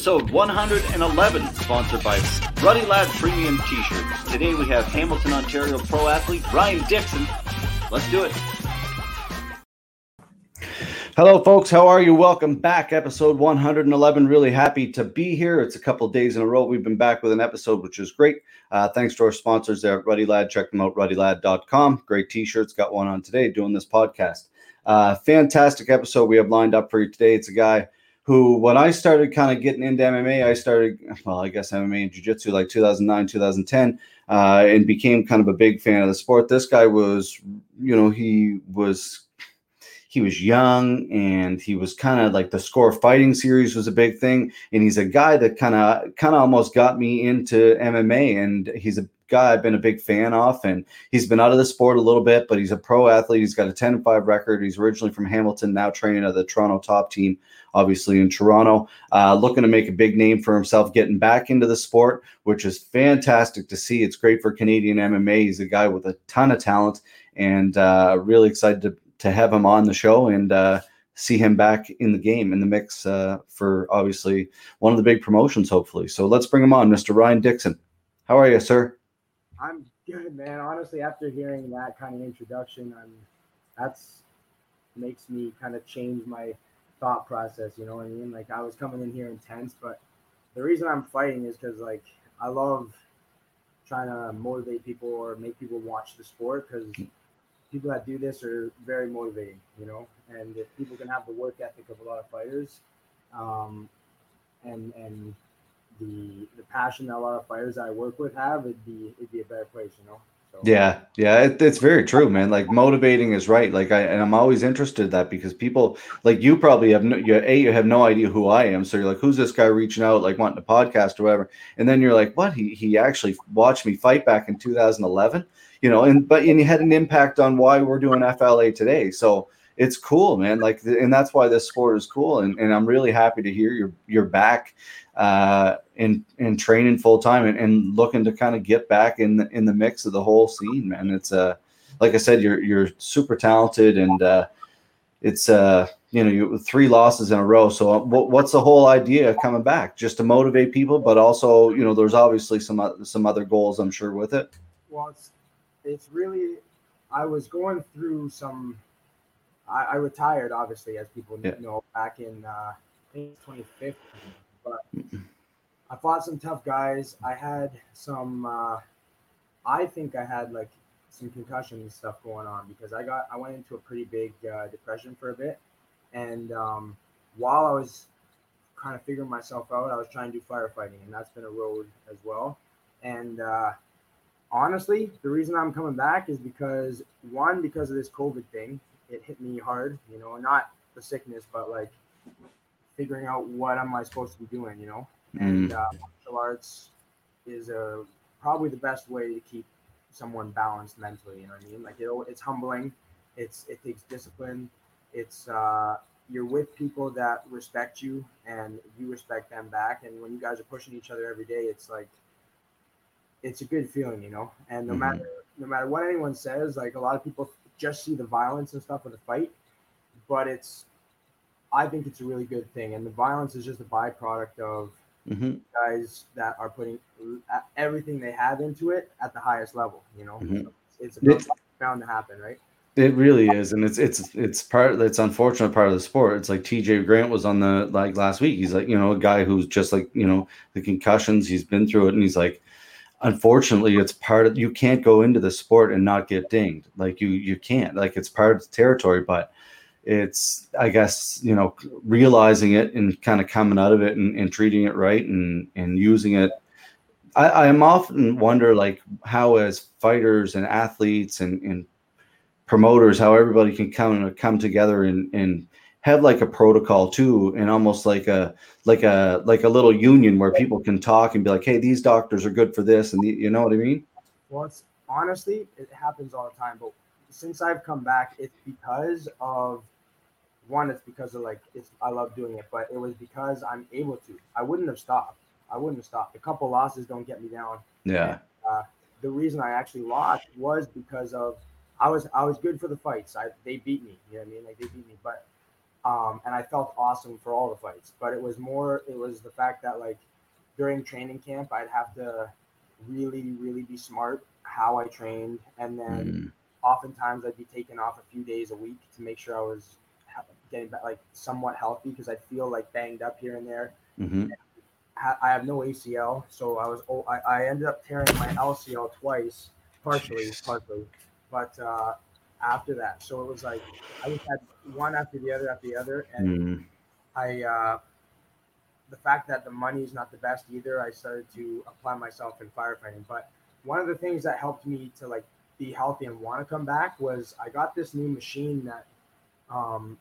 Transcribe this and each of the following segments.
Episode 111, sponsored by Ruddy Lad Premium T-shirts. Today we have Hamilton, Ontario pro athlete Ryan Dixon. Let's do it. Hello, folks. How are you? Welcome back. Episode 111. Really happy to be here. It's a couple days in a row. We've been back with an episode, which is great. Uh, thanks to our sponsors there at Ruddy Lad. Check them out, ruddylad.com. Great t shirts. Got one on today doing this podcast. Uh, fantastic episode we have lined up for you today. It's a guy who, when I started kind of getting into MMA, I started, well, I guess MMA and Jiu Jitsu like 2009, 2010, uh, and became kind of a big fan of the sport. This guy was, you know, he was. He was young and he was kind of like the score fighting series was a big thing. And he's a guy that kind of kind of almost got me into MMA. And he's a guy I've been a big fan of, and he's been out of the sport a little bit, but he's a pro athlete. He's got a 10 5 record. He's originally from Hamilton, now training at the Toronto top team obviously in Toronto, uh, looking to make a big name for himself, getting back into the sport, which is fantastic to see. It's great for Canadian MMA. He's a guy with a ton of talent, and uh, really excited to, to have him on the show and uh, see him back in the game, in the mix uh, for obviously one of the big promotions, hopefully. So let's bring him on, Mr. Ryan Dixon. How are you, sir? I'm good, man. Honestly, after hearing that kind of introduction, I'm that's makes me kind of change my thought process. You know what I mean? Like I was coming in here intense, but the reason I'm fighting is because like I love trying to motivate people or make people watch the sport because people that do this are very motivating, you know. And if people can have the work ethic of a lot of fighters, um, and and the the passion that a lot of fighters I work with have, it'd be it'd be a better place, you know. So. Yeah, yeah, it, it's very true, man. Like motivating is right. Like I and I'm always interested in that because people like you probably have no you a you have no idea who I am. So you're like, who's this guy reaching out, like wanting a podcast or whatever? And then you're like, what? He he actually watched me fight back in 2011, you know. And but and he had an impact on why we're doing FLA today. So it's cool, man. Like and that's why this sport is cool. And and I'm really happy to hear you're you're back uh, and training full time and, and looking to kind of get back in the, in the mix of the whole scene, man. It's uh, like I said, you're you're super talented and uh, it's uh, you know, you three losses in a row. So uh, what, what's the whole idea of coming back? Just to motivate people, but also you know, there's obviously some some other goals I'm sure with it. Well, it's it's really I was going through some. I, I retired, obviously, as people yeah. know, back in uh, 2015 but I fought some tough guys. I had some. Uh, I think I had like some concussion and stuff going on because I got I went into a pretty big uh, depression for a bit, and um, while I was kind of figuring myself out, I was trying to do firefighting, and that's been a road as well. And uh, honestly, the reason I'm coming back is because one, because of this COVID thing, it hit me hard. You know, not the sickness, but like figuring out what am I supposed to be doing, you know. Mm. And uh, martial arts is a probably the best way to keep someone balanced mentally. You know what I mean? Like it, it's humbling. It's it takes discipline. It's uh, you're with people that respect you and you respect them back. And when you guys are pushing each other every day, it's like it's a good feeling, you know. And no mm-hmm. matter no matter what anyone says, like a lot of people just see the violence and stuff of the fight, but it's I think it's a really good thing. And the violence is just a byproduct of mm-hmm. guys that are putting everything they have into it at the highest level. You know, mm-hmm. it's, it's bound to happen, right? It really is, and it's it's it's part. It's unfortunate part of the sport. It's like T.J. Grant was on the like last week. He's like you know a guy who's just like you know the concussions. He's been through it, and he's like, unfortunately, it's part of. You can't go into the sport and not get dinged. Like you you can't. Like it's part of the territory, but it's i guess you know realizing it and kind of coming out of it and, and treating it right and and using it i i'm often wonder like how as fighters and athletes and, and promoters how everybody can come come together and and have like a protocol too and almost like a like a like a little union where people can talk and be like hey these doctors are good for this and the, you know what i mean well it's honestly it happens all the time but since I've come back, it's because of one, it's because of like it's I love doing it, but it was because I'm able to. I wouldn't have stopped. I wouldn't have stopped. A couple losses don't get me down. Yeah. And, uh, the reason I actually lost was because of I was I was good for the fights. I they beat me. You know what I mean? Like they beat me, but um, and I felt awesome for all the fights. But it was more, it was the fact that like during training camp, I'd have to really, really be smart how I trained, and then mm. oftentimes I'd be taking off a few days a week to make sure I was getting back, like somewhat healthy because I'd feel like banged up here and there. Mm-hmm. I have no ACL, so I was oh, I, I ended up tearing my LCL twice, partially, Jesus. partially, but uh, after that, so it was like I just had one after the other after the other, and mm. I uh, the fact that the money is not the best either, I started to apply myself in firefighting. But one of the things that helped me to like be healthy and want to come back was I got this new machine that um,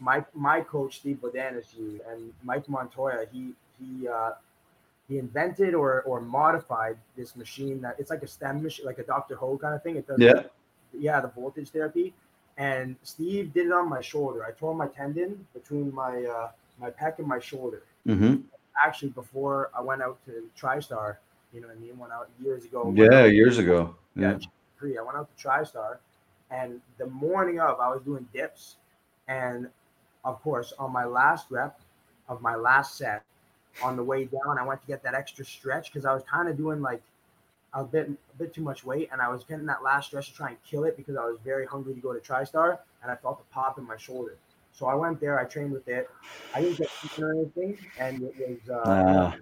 my my coach Steve Bodanis used, and Mike Montoya. He he uh, he invented or or modified this machine that it's like a stem machine, like a Dr. Ho kind of thing. It does yeah yeah the voltage therapy. And Steve did it on my shoulder. I tore my tendon between my uh, my pec and my shoulder. Mm-hmm. Actually, before I went out to TriStar, you know what I mean? Went out years ago. Yeah, years ago. Yeah. yeah. I went out to TriStar, and the morning of, I was doing dips, and of course, on my last rep of my last set, on the way down, I went to get that extra stretch because I was kind of doing like a bit a bit too much weight, and I was getting that last stretch to try and kill it because I was very hungry to go to TriStar, and I felt a pop in my shoulder. So I went there, I trained with it. I didn't get beaten or anything, and it was. Uh, uh.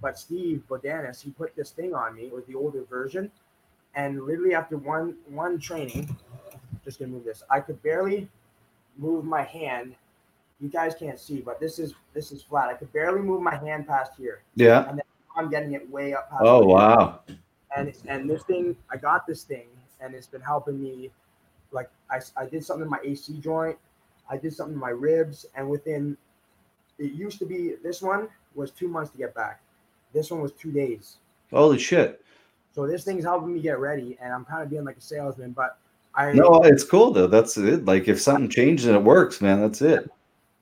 But Steve Bodanis, he put this thing on me. It was the older version, and literally after one one training, just gonna move this. I could barely move my hand. You guys can't see, but this is this is flat. I could barely move my hand past here. Yeah. And I'm getting it way up. oh wow. And and this thing, I got this thing, and it's been helping me. Like I, I did something in my AC joint. I did something in my ribs, and within it used to be this one was two months to get back. This one was two days. Holy shit. So this thing's helping me get ready, and I'm kind of being like a salesman, but I No, it's cool though. That's it. Like if something changes and it works, man, that's it.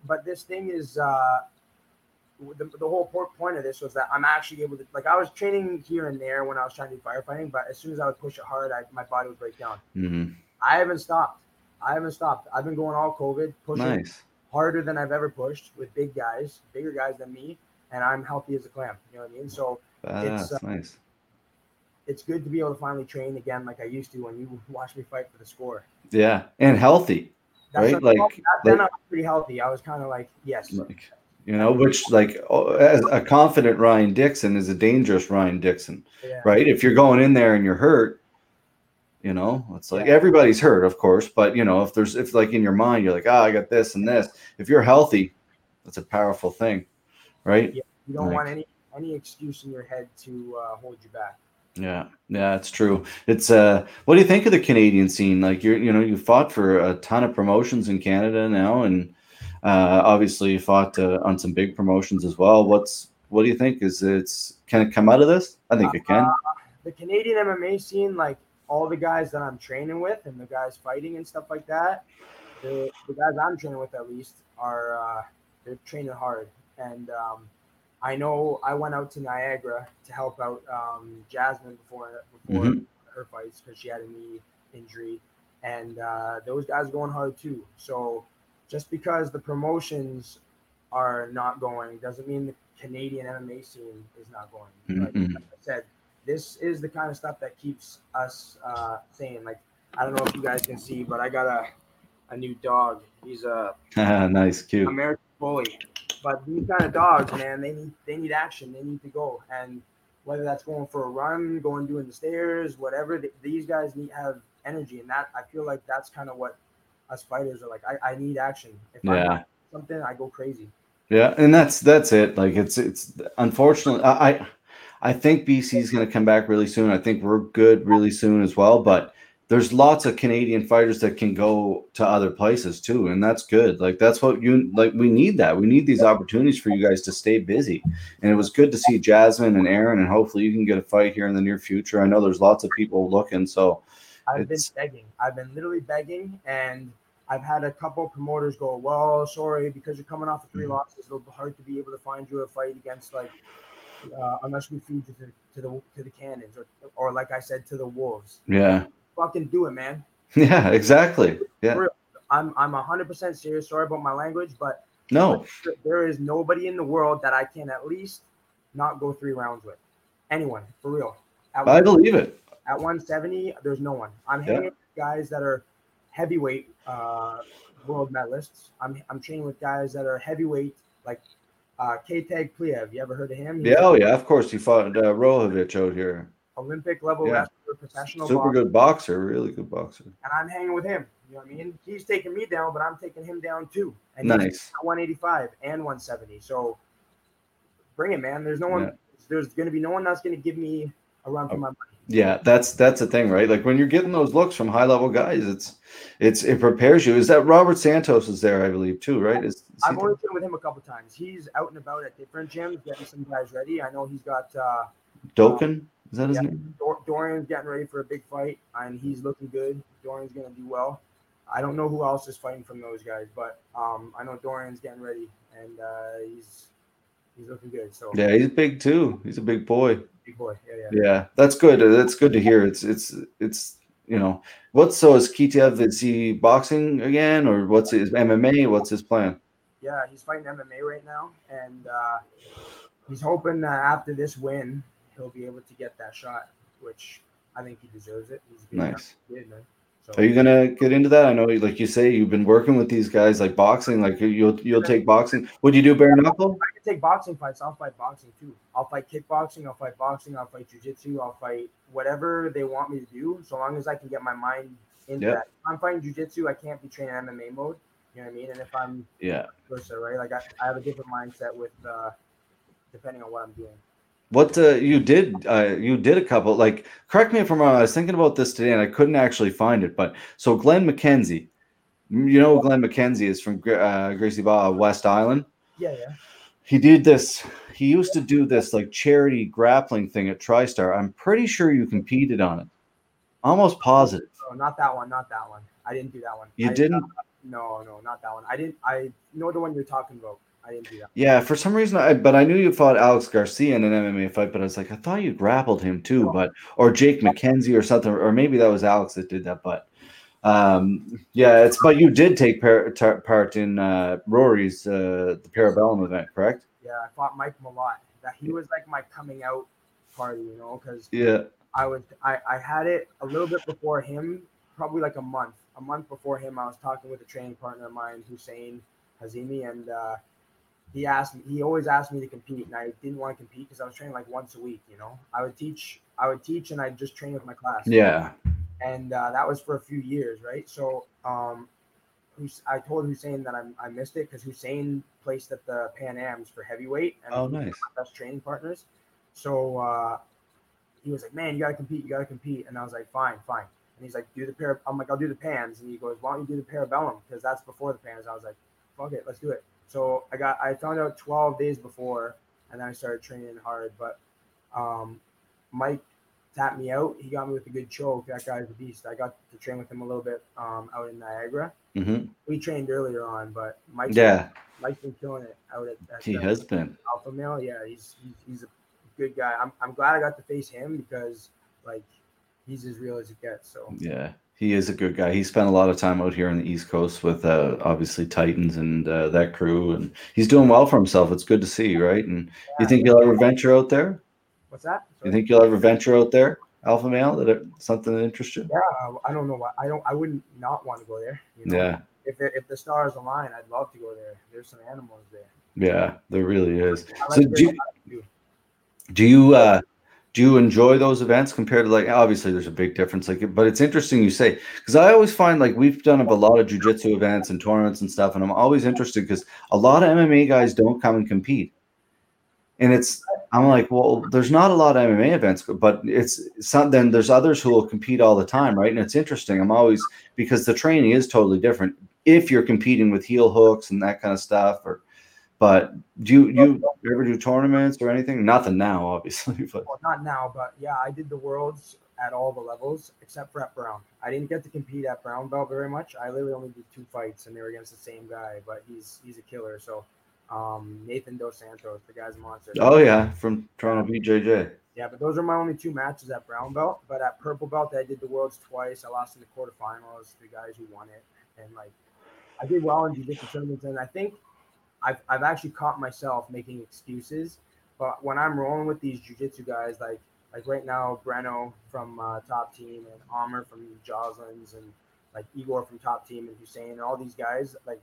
But this thing is uh the, the whole point of this was that I'm actually able to like I was training here and there when I was trying to do firefighting, but as soon as I would push it hard, I, my body would break down. Mm-hmm. I haven't stopped. I haven't stopped. I've been going all COVID, pushing nice. harder than I've ever pushed with big guys, bigger guys than me, and I'm healthy as a clam. You know what I mean? So it's uh, nice. It's good to be able to finally train again like I used to when you watched me fight for the score. Yeah, and healthy, That's right? Like, then like, I was pretty healthy. I was kind of like, yes. Like, you know, which like as a confident Ryan Dixon is a dangerous Ryan Dixon, yeah. right? If you're going in there and you're hurt, you know, it's like yeah. everybody's hurt, of course, but you know, if there's if like in your mind you're like, oh, I got this and this. If you're healthy, that's a powerful thing, right? Yeah, you don't like, want any any excuse in your head to uh, hold you back. Yeah, yeah, it's true. It's uh, what do you think of the Canadian scene? Like you're, you know, you fought for a ton of promotions in Canada now, and uh, obviously you fought uh, on some big promotions as well. What's what do you think? Is it's can it come out of this? I think it can. Uh, the Canadian MMA scene, like all the guys that I'm training with and the guys fighting and stuff like that, the, the guys I'm training with at least are uh, they're training hard. And um, I know I went out to Niagara to help out um, Jasmine before before mm-hmm. her fights because she had a knee injury, and uh, those guys are going hard too. So just because the promotions are not going doesn't mean the Canadian MMA scene is not going. Mm-hmm. Like, like I said, this is the kind of stuff that keeps us uh, sane. Like I don't know if you guys can see, but I got a a new dog. He's a nice, cute American bully. But these kind of dogs, man, they need they need action. They need to go, and whether that's going for a run, going doing the stairs, whatever, th- these guys need have energy, and that I feel like that's kind of what us fighters are like. I, I need action. If yeah. I something, I go crazy. Yeah, and that's that's it. Like it's it's unfortunately I I think BC is going to come back really soon. I think we're good really soon as well. But there's lots of Canadian fighters that can go to other places too, and that's good. Like that's what you like. We need that. We need these opportunities for you guys to stay busy. And it was good to see Jasmine and Aaron, and hopefully you can get a fight here in the near future. I know there's lots of people looking, so I've been begging. I've been literally begging, and I've had a couple promoters go, "Well, sorry, because you're coming off of 3 mm-hmm. losses, it'll be hard to be able to find you a fight against like uh, unless we feed you to, to, the to the cannons or or like I said to the wolves. Yeah. Fucking do it, man. Yeah, exactly. Yeah. I'm I'm hundred percent serious. Sorry about my language, but no, there is nobody in the world that I can at least not go three rounds with. Anyone for real. At I believe it. At 170, there's no one. I'm hanging with guys that are heavyweight uh, world medalists. I'm I'm training with guys that are heavyweight, like uh, Khetag Pliev. You ever heard of him? He's yeah, oh yeah, of course. He fought uh, Rohovich out here. Olympic level yeah. wrestler, professional. Super boxer. good boxer, really good boxer. And I'm hanging with him. You know what I mean? He's taking me down, but I'm taking him down too. And nice. 185 and 170. So bring it, man. There's no one. Yeah. There's going to be no one that's going to give me a run for my money. Yeah, that's that's the thing, right? Like when you're getting those looks from high level guys, it's it's it prepares you. Is that Robert Santos is there, I believe, too, right? Is, is I've only been with him a couple times. He's out and about at different gyms, getting some guys ready. I know he's got uh Doken. Is that his yeah, name? Dorian's getting ready for a big fight, and he's looking good. Dorian's gonna do well. I don't know who else is fighting from those guys, but um, I know Dorian's getting ready, and uh, he's he's looking good. So yeah, he's big too. He's a big boy. Big boy. Yeah, yeah. Yeah, that's good. That's good to hear. It's it's it's you know what. So is Kitiev? Is he boxing again, or what's his MMA? What's his plan? Yeah, he's fighting MMA right now, and uh, he's hoping that after this win, he'll be able to get that shot, which I think he deserves it. He's nice. Kid, so, Are you gonna get into that? I know, like you say, you've been working with these guys, like boxing. Like you'll you'll take boxing. Would you do bare knuckle? I can take boxing fights. I'll fight boxing too. I'll fight kickboxing. I'll fight boxing. I'll fight jujitsu. I'll fight whatever they want me to do, so long as I can get my mind into yep. that. If I'm fighting jujitsu, I can't be training MMA mode. You know what I mean? And if I'm yeah, versa, right? Like I, I have a different mindset with uh, depending on what I'm doing. What uh, you did, uh, you did a couple. Like, correct me if I'm wrong. I was thinking about this today, and I couldn't actually find it. But so Glenn McKenzie, you know, Glenn McKenzie is from uh, Gracie Barra, West Island. Yeah, yeah. He did this. He used to do this like charity grappling thing at TriStar. I'm pretty sure you competed on it. Almost positive. Oh, not that one. Not that one. I didn't do that one. You I didn't? no, no, not that one. I didn't. I know the one you're talking about. I didn't do that. Yeah, for some reason, I but I knew you fought Alex Garcia in an MMA fight, but I was like, I thought you grappled him too, oh. but or Jake McKenzie or something, or maybe that was Alex that did that. But um, yeah, it's but you did take par- tar- part in uh, Rory's uh, the Parabellum event, correct? Yeah, I fought Mike Malott. That he was like my coming out party, you know, because yeah, I was I I had it a little bit before him, probably like a month. A month before him, I was talking with a training partner of mine, Hussein Hazimi, and uh, he asked me, he always asked me to compete, and I didn't want to compete because I was training like once a week. You know, I would teach, I would teach, and I just train with my class. Yeah. And uh, that was for a few years, right? So, um, I told Hussein that I, I missed it because Hussein placed at the Pan Am's for heavyweight. And oh, nice. Best training partners. So uh, he was like, "Man, you gotta compete, you gotta compete," and I was like, "Fine, fine." And he's like, "Do the pair." I'm like, "I'll do the pans," and he goes, "Why don't you do the parabellum?" Because that's before the pans. I was like, "Fuck it, let's do it." So I got I found out 12 days before, and then I started training hard. But um, Mike tapped me out. He got me with a good choke. That guy's a beast. I got to train with him a little bit um, out in Niagara. Mm-hmm. We trained earlier on, but Mike, yeah, Mike's been killing it out at. at he has been alpha male. Yeah, he's, he's he's a good guy. I'm I'm glad I got to face him because like he's as real as it gets. So yeah, he is a good guy. He spent a lot of time out here on the East Coast with uh, obviously Titans and uh, that crew, and he's doing well for himself. It's good to see, right? And yeah, you think you'll ever venture out there? What's that? Sorry? You think you'll ever venture out there, Alpha Male? That it, something that interests you? Yeah, I don't know why. I don't. I wouldn't not want to go there. You know? Yeah. If it, if the stars align, I'd love to go there. There's some animals there. Yeah, there really is. Like so do you, do you uh do you enjoy those events compared to like obviously there's a big difference like but it's interesting you say because i always find like we've done a lot of jiu-jitsu events and tournaments and stuff and i'm always interested because a lot of mma guys don't come and compete. And it's i'm like well there's not a lot of mma events but it's some then there's others who will compete all the time right? And it's interesting i'm always because the training is totally different if you're competing with heel hooks and that kind of stuff or but do you, you ever do tournaments or anything? Nothing now, obviously. But well, not now, but yeah, I did the worlds at all the levels except for at Brown. I didn't get to compete at Brown belt very much. I literally only did two fights, and they were against the same guy. But he's he's a killer. So um, Nathan Dos Santos, the guy's monster. Oh yeah, from Toronto BJJ. Yeah, but those are my only two matches at brown belt. But at purple belt, I did the worlds twice. I lost in the quarterfinals. The guys who won it, and like I did well in jiu-jitsu tournaments, and I think I've I've actually caught myself making excuses. But when I'm rolling with these jiu-jitsu guys, like like right now, Breno from uh, Top Team and Amr from Joslins and like Igor from Top Team and Hussein and all these guys, like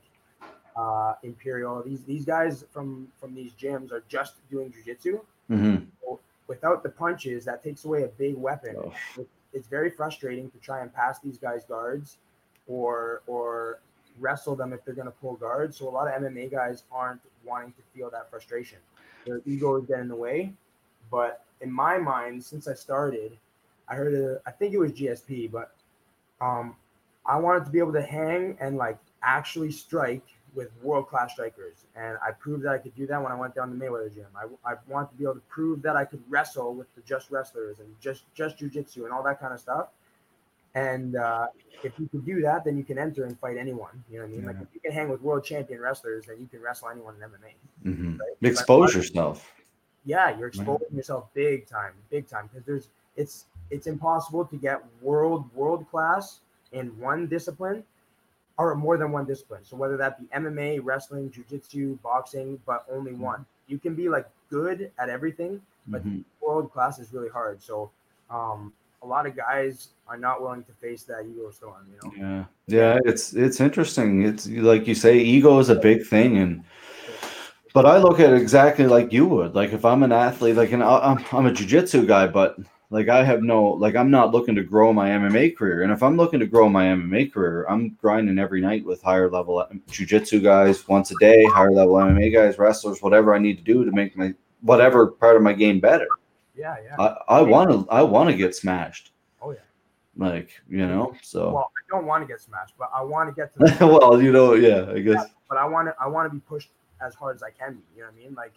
uh, Imperial. These these guys from from these gyms are just doing jujitsu. Mm-hmm. So without the punches, that takes away a big weapon. Oh. It, it's very frustrating to try and pass these guys guards, or or wrestle them if they're going to pull guard. So a lot of MMA guys aren't wanting to feel that frustration. Their ego is getting in the way. But in my mind, since I started, I heard a, I think it was GSP, but um, I wanted to be able to hang and like actually strike with world class strikers. And I proved that I could do that when I went down to Mayweather gym. I, I wanted to be able to prove that I could wrestle with the just wrestlers and just just jujitsu and all that kind of stuff. And uh, if you can do that, then you can enter and fight anyone. You know what I mean? Like if you can hang with world champion wrestlers, then you can wrestle anyone in MMA. Mm-hmm. Right? Expose yourself. Yeah, you're exposing yourself big time, big time because there's it's it's impossible to get world world class in one discipline or more than one discipline. So whether that be MMA, wrestling, jujitsu, boxing, but only one. You can be like good at everything, but Mhm. world class is really hard. So um a lot of guys are not willing to face that ego storm, you know. Yeah, yeah, it's it's interesting. It's like you say, ego is a big thing, and but I look at it exactly like you would. Like if I'm an athlete, like and I'm I'm a jujitsu guy, but like I have no like I'm not looking to grow my MMA career. And if I'm looking to grow my MMA career, I'm grinding every night with higher level uh, jujitsu guys once a day, higher level MMA guys, wrestlers, whatever I need to do to make my whatever part of my game better. Yeah, yeah. I I want to I want to get smashed. Oh, yeah. Like you know, so Well, I don't want to get smashed, but I want to get to the well, you know, yeah, I guess. but I want to I want to be pushed as hard as I can be. You know what I mean? Like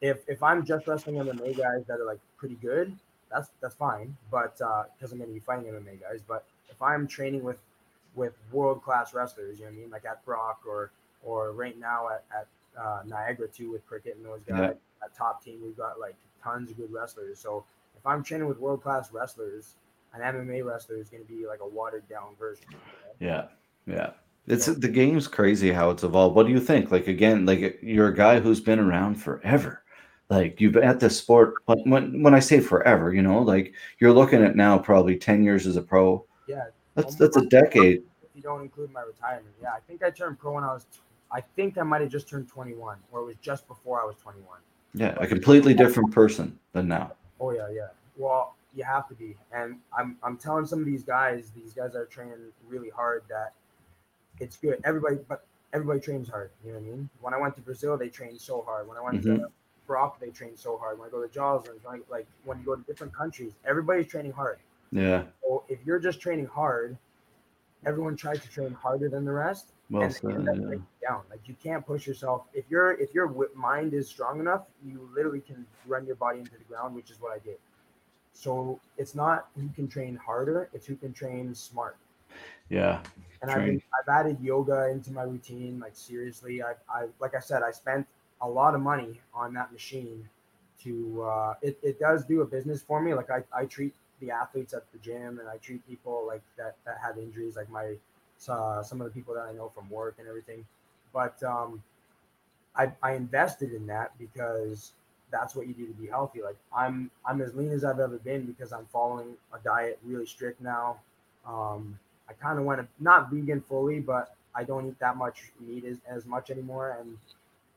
if if I'm just wrestling MMA guys that are like pretty good, that's that's fine. But because I'm going to be fighting MMA guys, but if I'm training with with world class wrestlers, you know what I mean? Like at Brock or or right now at, at uh, Niagara too with Cricket and those guys. At top team, we've got like tons of good wrestlers. So if I'm training with world class wrestlers, an MMA wrestler is going to be like a watered down version. know? Yeah, yeah. It's the game's crazy how it's evolved. What do you think? Like again, like you're a guy who's been around forever. Like you've been at this sport. When when, when I say forever, you know, like you're looking at now probably ten years as a pro. Yeah, That's that's a decade. if you don't include my retirement. Yeah, I think I turned pro when I was. I think I might have just turned 21, or it was just before I was 21. Yeah, a completely different person than now. Oh yeah, yeah. Well, you have to be, and I'm I'm telling some of these guys, these guys are training really hard. That it's good. Everybody, but everybody trains hard. You know what I mean? When I went to Brazil, they trained so hard. When I went to mm-hmm. Brock, they trained so hard. When I go to Joslin, like when you go to different countries, everybody's training hard. Yeah. So if you're just training hard, everyone tries to train harder than the rest. Well and said. and Yeah. down. Like you can't push yourself. If your if your mind is strong enough, you literally can run your body into the ground, which is what I did. So it's not who can train harder; it's who can train smart. Yeah. And I've, been, I've added yoga into my routine. Like seriously, I, I like I said, I spent a lot of money on that machine. To uh, it, it does do a business for me. Like I, I treat the athletes at the gym, and I treat people like that that have injuries, like my uh, some of the people that I know from work and everything. But um, I, I invested in that because that's what you do to be healthy. Like I'm I'm as lean as I've ever been because I'm following a diet really strict now. Um, I kind of went not vegan fully, but I don't eat that much meat as, as much anymore. And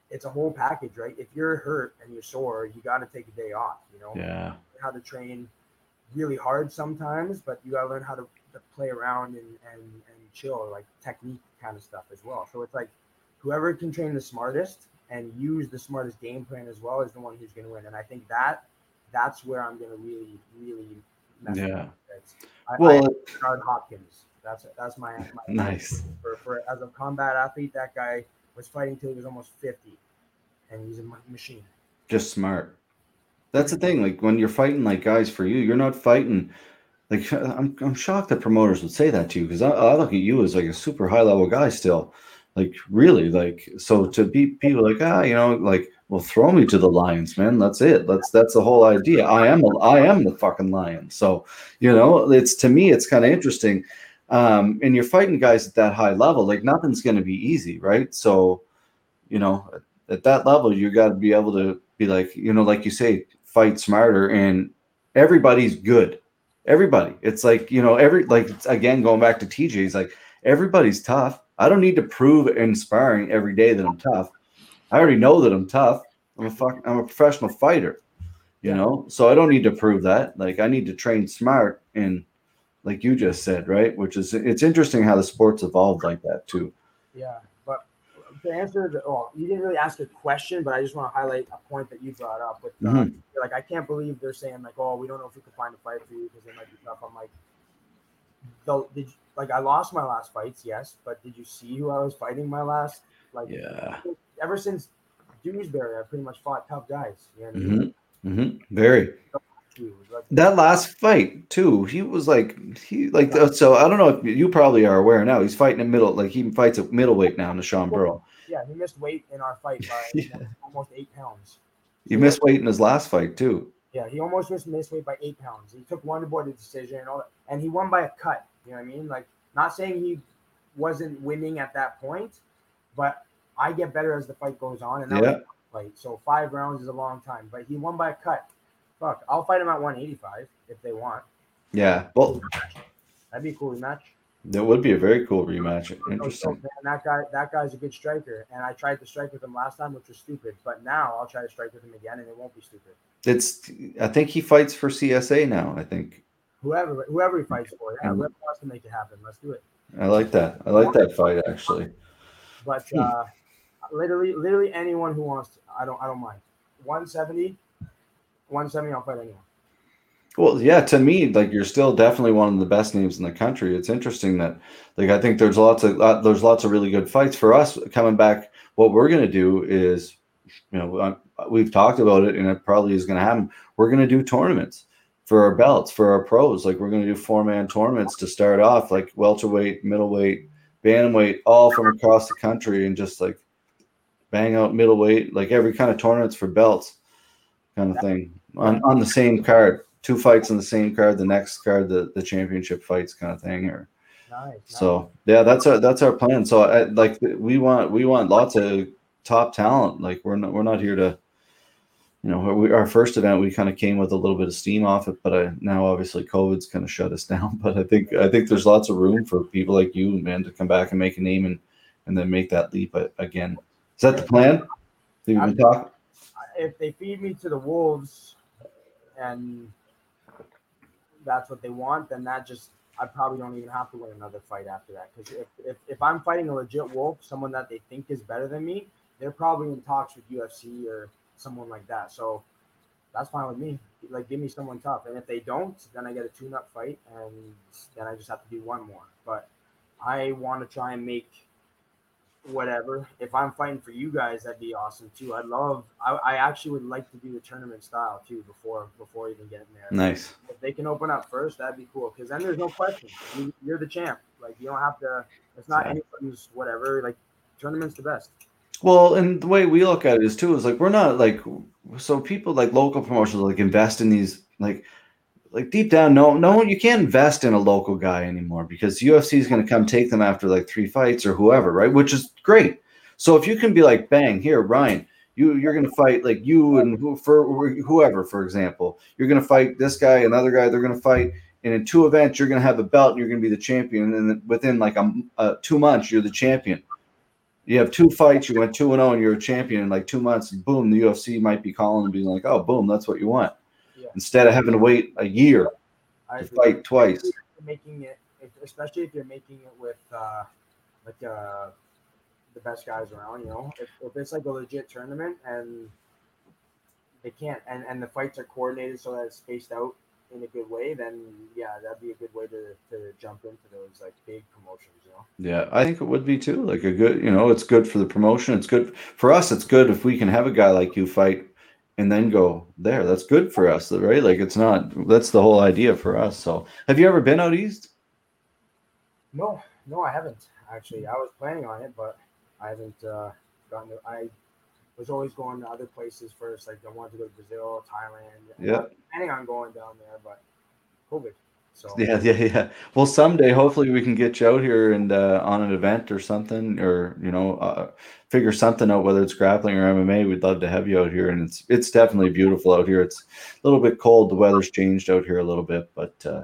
it's a whole package, right? If you're hurt and you're sore, you got to take a day off. You know, Yeah. how to train really hard sometimes, but you got to learn how to, to play around and, and, and chill, like technique kind of stuff as well. So it's like whoever can train the smartest and use the smartest game plan as well is the one who's going to win. And I think that that's where I'm going to really, really mess Yeah. up. I, Well, I guard Hopkins. That's that's my, my nice. for, for as a combat athlete. That guy was fighting till he was almost 50, and he's a machine. just smart. That's the thing. Like when you're fighting like guys for you, you're not fighting. Like I'm, I'm shocked that promoters would say that to you because I, I look at you as like a super high level guy still. Like really, like so to be people like ah, you know, like well, throw me to the lions, man. That's it. That's that's the whole idea. I am a, I am the fucking lion. So you know, it's to me, it's kind of interesting. Um, and you're fighting guys at that high level, like nothing's going to be easy, right? So, you know, at that level, you got to be able to be like, you know, like you say, fight smarter, and everybody's good. Everybody. It's like you know, every like again going back to TJ's like everybody's tough. I don't need to prove inspiring every day that I'm tough. I already know that I'm tough. I'm a fuck, I'm a professional fighter, you know. So I don't need to prove that. Like I need to train smart and like you just said, right? Which is it's interesting how the sports evolved like that too. Yeah, to answer the oh, you didn't really ask a question, but I just want to highlight a point that you brought up with uh, mm-hmm. like I can't believe they're saying like, oh, we don't know if we can find a fight for you because it might be tough. I'm like, though, did you, like I lost my last fights, yes, but did you see who I was fighting my last? Like, yeah, ever since Dewsbury, I pretty much fought tough guys. You know mm-hmm. Mm-hmm. Very. That last fight too, he was like he like so. I don't know if you probably are aware now. He's fighting in middle, like he fights at middleweight now in Sean Burrow. Yeah, he missed weight in our fight by yeah. almost eight pounds. He missed weight in his last fight too. Yeah, he almost missed, missed weight by eight pounds. He took one board decision and all that, and he won by a cut. You know what I mean? Like, not saying he wasn't winning at that point, but I get better as the fight goes on, and that yeah. fight. So five rounds is a long time, but he won by a cut. Fuck, I'll fight him at 185 if they want. Yeah, well, that'd be a cool rematch. That would be a very cool rematch. Interesting. And that guy, that guy's a good striker, and I tried to strike with him last time, which was stupid. But now I'll try to strike with him again, and it won't be stupid. It's. I think he fights for CSA now. I think. Whoever, whoever he fights for, yeah, whoever wants to make it happen, let's do it. I like that. I like that fight actually. But uh, literally, literally anyone who wants to, I don't, I don't mind. 170, 170, I'll fight anyone. Well, yeah, to me, like you're still definitely one of the best names in the country. It's interesting that, like, I think there's lots of uh, there's lots of really good fights for us coming back. What we're gonna do is, you know, we've talked about it, and it probably is gonna happen. We're gonna do tournaments for our belts, for our pros. Like, we're gonna do four man tournaments to start off, like welterweight, middleweight, bantamweight, all from across the country, and just like bang out middleweight, like every kind of tournaments for belts, kind of thing on on the same card two fights on the same card, the next card the the championship fights kind of thing. Or nice, so nice. yeah, that's our that's our plan. So I, like we want we want lots of top talent. Like we're not we're not here to. You know, we, our first event we kind of came with a little bit of steam off it, but I, now obviously COVID's kind of shut us down. But I think I think there's lots of room for people like you, man, to come back and make a name and and then make that leap again. Is that the plan? talk? If they feed me to the wolves, and that's what they want, then that just I probably don't even have to win another fight after that. Because if, if, if I'm fighting a legit wolf, someone that they think is better than me, they're probably in talks with UFC or someone like that. So that's fine with me. Like, give me someone tough. And if they don't, then I get a tune up fight and then I just have to do one more. But I want to try and make whatever. If I'm fighting for you guys, that'd be awesome too. I'd love. I, I actually would like to do the tournament style too before before even getting there. Nice. If they can open up first, that'd be cool. Because then there's no question. You, are the champ. Like you don't have to. It's not yeah. anybody's whatever. Like tournament's the best. Well, and the way we look at it is too is like we're not like so people like local promotions like invest in these like like deep down, no, no you can't invest in a local guy anymore because UFC is going to come take them after like three fights or whoever, right? Which is great. So if you can be like, bang, here, Ryan, you you're going to fight like you and who for whoever, for example, you're going to fight this guy, another guy, they're going to fight, and in two events you're going to have a belt and you're going to be the champion, and then within like a, uh, two months you're the champion. You have two fights, you went two and zero, oh, and you're a champion in like two months. boom, the UFC might be calling and being like, oh, boom, that's what you want instead of having to wait a year to fight twice. Making it, especially if you're making it with uh, like uh, the best guys around, you know, if, if it's like a legit tournament and they can't, and, and the fights are coordinated so that it's spaced out in a good way, then yeah, that'd be a good way to, to jump into those like big promotions, you know. Yeah, I think it would be too. Like a good, you know, it's good for the promotion. It's good for us. It's good if we can have a guy like you fight and then go there. That's good for us, right? Like it's not. That's the whole idea for us. So, have you ever been out east? No, no, I haven't actually. I was planning on it, but I haven't uh, gotten. To, I was always going to other places first. Like I wanted to go to Brazil, Thailand. Yeah. Planning on going down there, but COVID. So yeah, yeah, yeah. Well, someday, hopefully, we can get you out here and uh, on an event or something, or you know, uh, figure something out. Whether it's grappling or MMA, we'd love to have you out here. And it's it's definitely beautiful out here. It's a little bit cold. The weather's changed out here a little bit, but uh,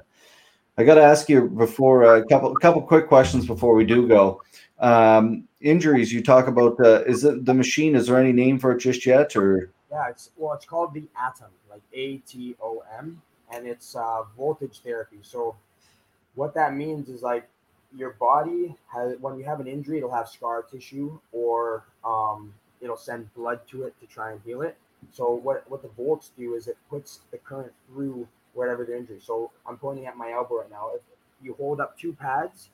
I got to ask you before uh, a couple couple quick questions before we do go. Um, injuries you talk about. Uh, is it the machine? Is there any name for it just yet, or? Yeah, it's well, it's called the Atom, like A T O M and it's uh, voltage therapy. So what that means is like your body has when you have an injury, it'll have scar tissue or um, it'll send blood to it to try and heal it. So what what the volts do is it puts the current through wherever the injury. So I'm pointing at my elbow right now. If you hold up two pads,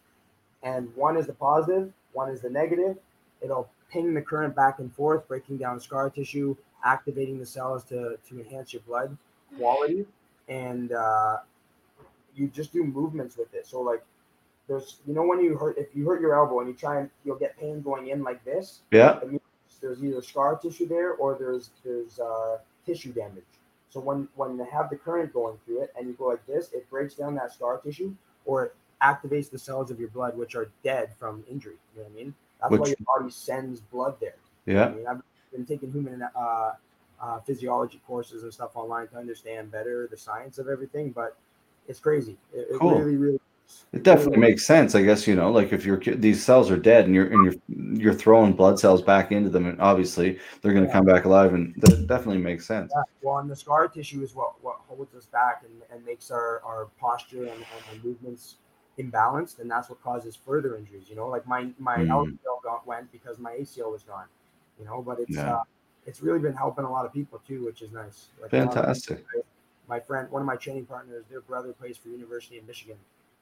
and one is the positive, one is the negative, it'll ping the current back and forth, breaking down scar tissue, activating the cells to to enhance your blood quality and uh, you just do movements with it. So like there's you know when you hurt if you hurt your elbow and you try and you'll get pain going in like this. Yeah. There's either scar tissue there or there's there's uh, tissue damage. So when when they have the current going through it and you go like this, it breaks down that scar tissue or it activates the cells of your blood which are dead from injury. You know what I mean? That's which, why your body sends blood there. Yeah. You know I mean? I've been taking human uh, uh, physiology courses and stuff online to understand better the science of everything. But it's crazy. It, it cool. really, really. It definitely makes sense, I guess. You know, like if your these cells are dead and you're and you're you're throwing blood cells back into them, and obviously they're going to yeah. come back alive, and that definitely makes sense. Yeah. Well, and the scar tissue is what what holds us back and, and makes our our posture and, and movements imbalanced, and that's what causes further injuries. You know, like my my mm. LCL got, went because my ACL was gone. You know, but it's yeah. uh, it's really been helping a lot of people too, which is nice. Like Fantastic. my friend, one of my training partners, their brother plays for University of Michigan.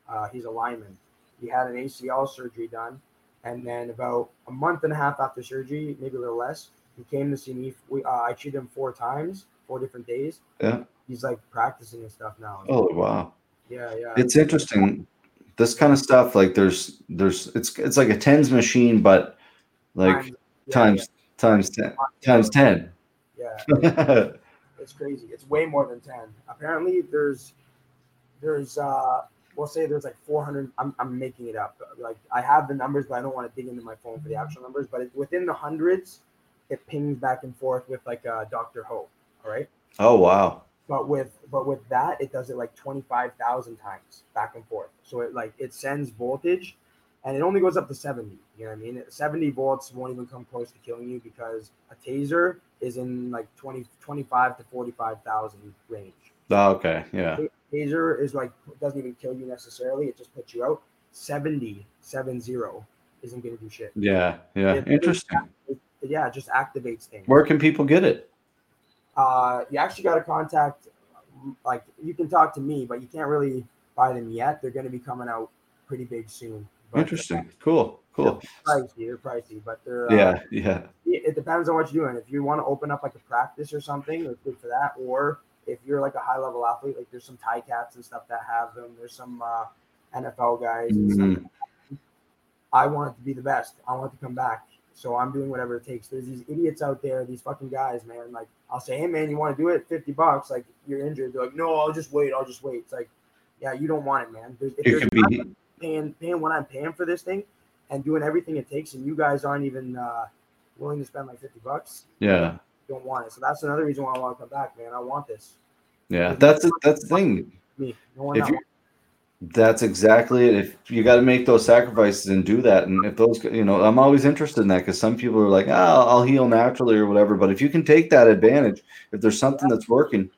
Uh, he's a lineman. He had an ACL surgery done, and then about a month and a half after surgery, maybe a little less, he came to see me. We, uh, I treated him four times, four different days. Yeah. He's like practicing and stuff now. Oh wow. Yeah, yeah. It's interesting. This kind of stuff, like there's, there's, it's, it's like a tens machine, but like times, yeah, times times 10 times 10 yeah. It's crazy. It's way more than 10 apparently there's there's uh we'll say there's like 400 I'm, I'm making it up. Like i have the numbers but i don't want to dig into my phone for the actual numbers but it, within the hundreds it pings back and forth with like uh dr ho all right oh wow. But with but with that it does it like 25000 times back and forth. So it like it sends voltage and it only goes up to 70. You know what I mean? 70 volts won't even come close to killing you because a taser is in like 20, 25 to 45,000 range. Oh, okay. Yeah. Taser is like, doesn't even kill you necessarily. It just puts you out. 70, 70 isn't going to do shit. Yeah. Yeah. It, Interesting. It, yeah. It just activates things. Where can people get it? Uh, you actually got to contact, like, you can talk to me, but you can't really buy them yet. They're going to be coming out pretty big soon. But, Interesting. Cool. Cool. They're pricey. They're pricey, but they're yeah, uh, yeah. It depends on what you're doing. If you want to open up like a practice or something, it's good for that. Or if you're like a high level athlete, like there's some Ticats and stuff that have them. There's some uh, NFL guys. Mm-hmm. I want it to be the best. I want it to come back. So I'm doing whatever it takes. There's these idiots out there, these fucking guys, man. Like I'll say, hey man, you want to do it? Fifty bucks. Like you're injured. They're like, no, I'll just wait. I'll just wait. It's like, yeah, you don't want it, man. There's, it there's be, paying paying what I'm paying for this thing and doing everything it takes, and you guys aren't even uh, willing to spend like fifty bucks. Yeah, don't want it. So that's another reason why I want to come back, man. I want this. Yeah, that's a, that's the thing. Me, no if you, that's exactly it. If you got to make those sacrifices and do that, and if those, you know, I'm always interested in that because some people are like, oh, I'll heal naturally or whatever. But if you can take that advantage, if there's something that's working,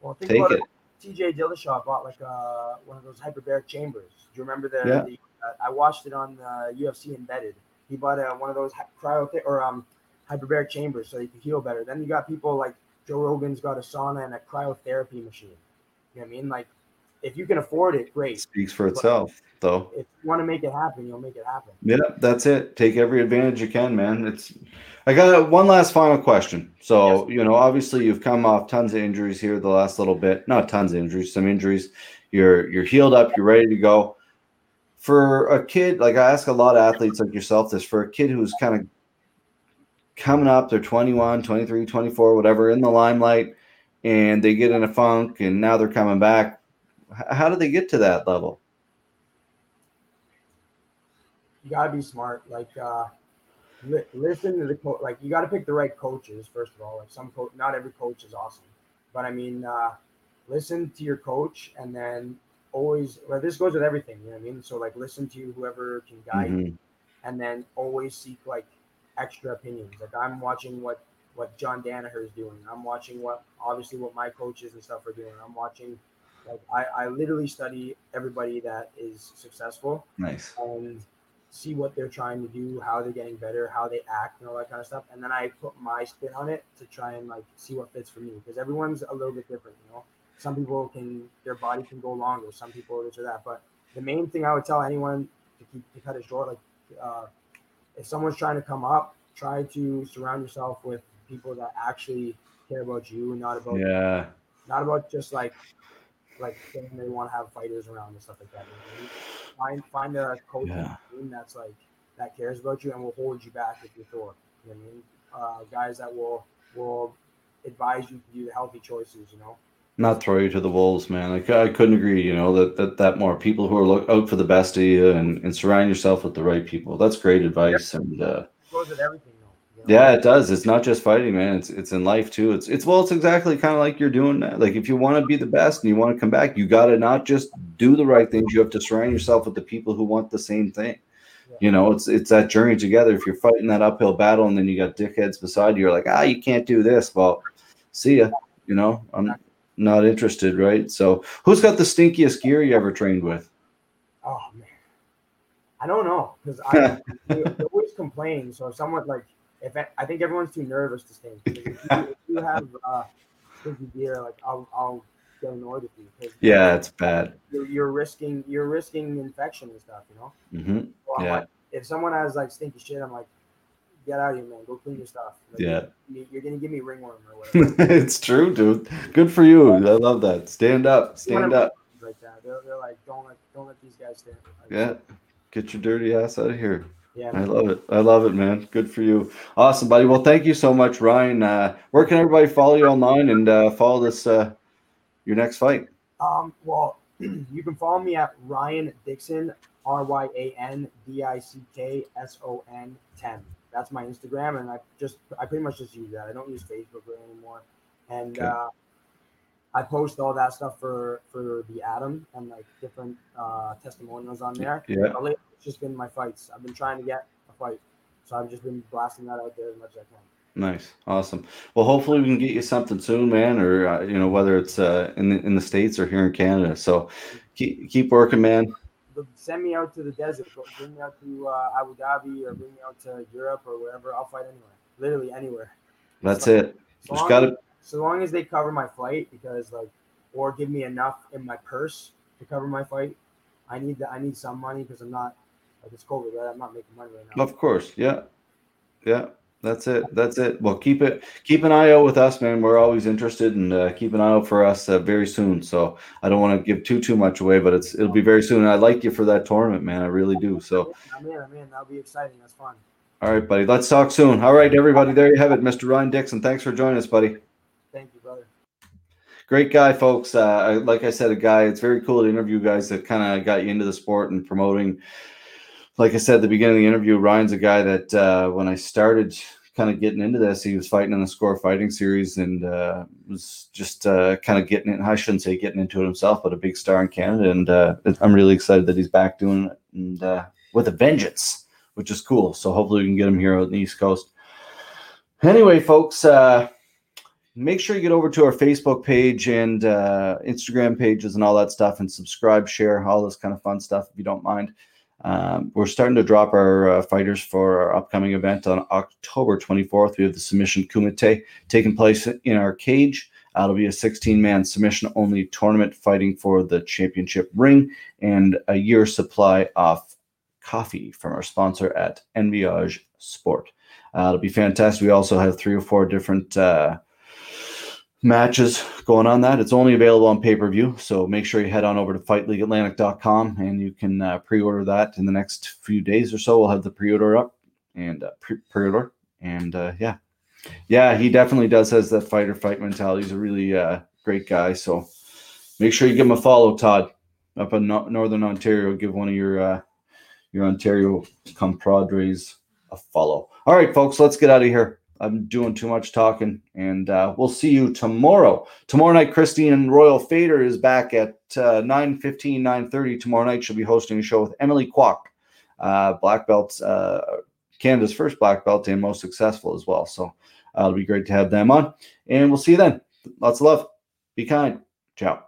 well, take it. TJ Dillashaw bought like uh, one of those hyperbaric chambers. You remember the? Yeah. the uh, I watched it on uh, UFC Embedded. He bought uh, one of those cryo or um hyperbaric chambers so he could heal better. Then you got people like Joe Rogan's got a sauna and a cryotherapy machine. You know what I mean? Like if you can afford it, great. Speaks for itself, though. If you want to make it happen, you'll make it happen. Yeah, that's it. Take every advantage you can, man. It's. I got one last final question. So yes. you know, obviously, you've come off tons of injuries here the last little bit. Not tons of injuries, some injuries. You're you're healed up. You're ready to go. For a kid, like I ask a lot of athletes like yourself this, for a kid who's kind of coming up, they're 21, 23, 24, whatever, in the limelight, and they get in a funk, and now they're coming back how do they get to that level? You gotta be smart. Like, uh, li- listen to the coach. Like, you gotta pick the right coaches first of all. Like, some coach, not every coach is awesome, but I mean, uh, listen to your coach, and then always. Well, this goes with everything. You know what I mean? So, like, listen to whoever can guide Mhm. you, and then always seek like extra opinions. Like, I'm watching what what John Danaher is doing. I'm watching what obviously what my coaches and stuff are doing. I'm watching like I, I literally study everybody that is successful Nice. and see what they're trying to do, how they're getting better, how they act, and all that kind of stuff. And then I put my spin on it to try and like see what fits for me because everyone's a little bit different, you know. Some people can their body can go longer, some people this or that. But the main thing I would tell anyone to keep to cut it short, like uh, if someone's trying to come up, try to surround yourself with people that actually care about you, and not about Yeah. not about just like like saying they want to have fighters around and stuff like that. you know what I mean? Find find a coach Yeah. team that's like that cares about you and will hold you back if you're short. You know what I mean? Uh, guys that will will advise you to do the healthy choices. You know. Not throw you to the wolves, man. Like I couldn't agree. You know that that that more people who are look out for the best of you and and surround yourself with the right people. That's great advice. And uh, It everything though. you know? yeah, it does. It's not just fighting, man. It's it's in life too. It's it's well, it's exactly kind of like you're doing that. Like if you want to be the best and you want to come back, you got to not just do the right things. You have to surround yourself with the people who want the same thing. You know, it's it's that journey together. If you're fighting that uphill battle and then you got dickheads beside you, you're like, ah, you can't do this. Well, see ya. You know, I'm not interested, right? So, who's got the stinkiest gear you ever trained with? Oh man, I don't know because I they they always complain. So if someone like if I, I think everyone's too nervous to stink. If you, if you have uh, stinky gear, like I'll I'll get annoyed with you. Yeah, it's bad. you're, you're risking you're risking infection and stuff. You know. hmm So Yeah. like, if someone has like stinky shit, I'm like, get out of here, man. Go clean your stuff. Like, Yeah. you- You're gonna give me ringworm or whatever. it's true, dude. Good for you. I love that. Stand up. Stand up. like that. They're, they're like, don't let don't let these guys stand. Like, Yeah. Get your dirty ass out of here. Yeah. I love it. I love it, man. Good for you. Awesome, buddy. Well, thank you so much, Ryan. Uh, where can everybody follow you online and uh, follow this uh, your next fight? Um, well, you can follow me at Ryan Dickson, R Y A N D I C K S O N 10. That's my Instagram, and I just I pretty much just use that. I don't use Facebook really anymore, and Okay. uh, I post all that stuff for for the Atom and like different uh, testimonials on there. Yeah. Lately, it's just been my fights. I've been trying to get a fight, so I've just been blasting that out there as much as I can. Nice, awesome. Well, hopefully we can get you something soon, man. Or uh, you know, whether it's uh, in the in the states or here in Canada. So keep keep working, man. Send me out to the desert. Bring me out to uh, Abu Dhabi or bring me out to Europe or wherever. I'll fight anywhere. Literally anywhere. That's it. So Just long, got to. so long as they cover my flight, because like, or give me enough in my purse to cover my fight. I need that. I need some money because I'm not like it's COVID, right? I'm not making money right now. Of course, yeah, yeah. That's it. That's it. Well, keep it. Keep an eye out with us, man. We're always interested, and uh, keep an eye out for us uh, very soon. So I don't want to give too too much away, but it's it'll be very soon. I like you for that tournament, man. I really do. So I'm in. I'm in. That'll be exciting. That's fun. all right, buddy. Let's talk soon. All right, everybody. There you have it, Mr. Ryan Dickson. Thanks for joining us, buddy. Thank you, brother. Great guy, folks. Uh, like I said, a guy. It's very cool to interview guys that kind of got you into the sport and promoting. Like I said at the beginning of the interview, Ryan's a guy that uh, when I started kind of getting into this, he was fighting in the Score Fighting Series and uh, was just uh, kind of getting it. I shouldn't say getting into it himself, but a big star in Canada. And uh, I'm really excited that he's back doing it and uh, with a vengeance, which is cool. So hopefully we can get him here on the East Coast. Anyway, folks. Uh, make sure you get over to our Facebook page and Instagram pages and all that stuff and subscribe, share, all this kind of fun stuff if you don't mind. Um, we're starting to drop our uh, fighters for our upcoming event on October 24th. We have the Submission Kumite taking place in our cage. Uh, it'll be a 16 man submission only tournament fighting for the championship ring and a year supply of coffee from our sponsor at Enviage Sport. Uh, it'll be fantastic. We also have three or four different uh, matches going on that. It's only available on pay per view. So make sure you head on over to fightleagueatlantic.com and you can uh, pre order that in the next few days or so. We'll have the pre order up and uh, pre order. And uh, yeah, yeah, he definitely does has that fighter fight mentality. He's a really uh, great guy. So make sure you give him a follow, Todd, up in no- Northern Ontario. Give one of your uh, your Ontario compadres a follow. All right, folks, let's get out of here. I'm doing too much talking, and uh, we'll see you tomorrow. Tomorrow night, Christine Royal Fader is back at uh, 9 15, 9 30. Tomorrow night, she'll be hosting a show with Emily Kwok, uh, black belt, uh, Canada's first black belt and most successful as well. So uh, it'll be great to have them on, and we'll see you then. Lots of love. Be kind. Ciao.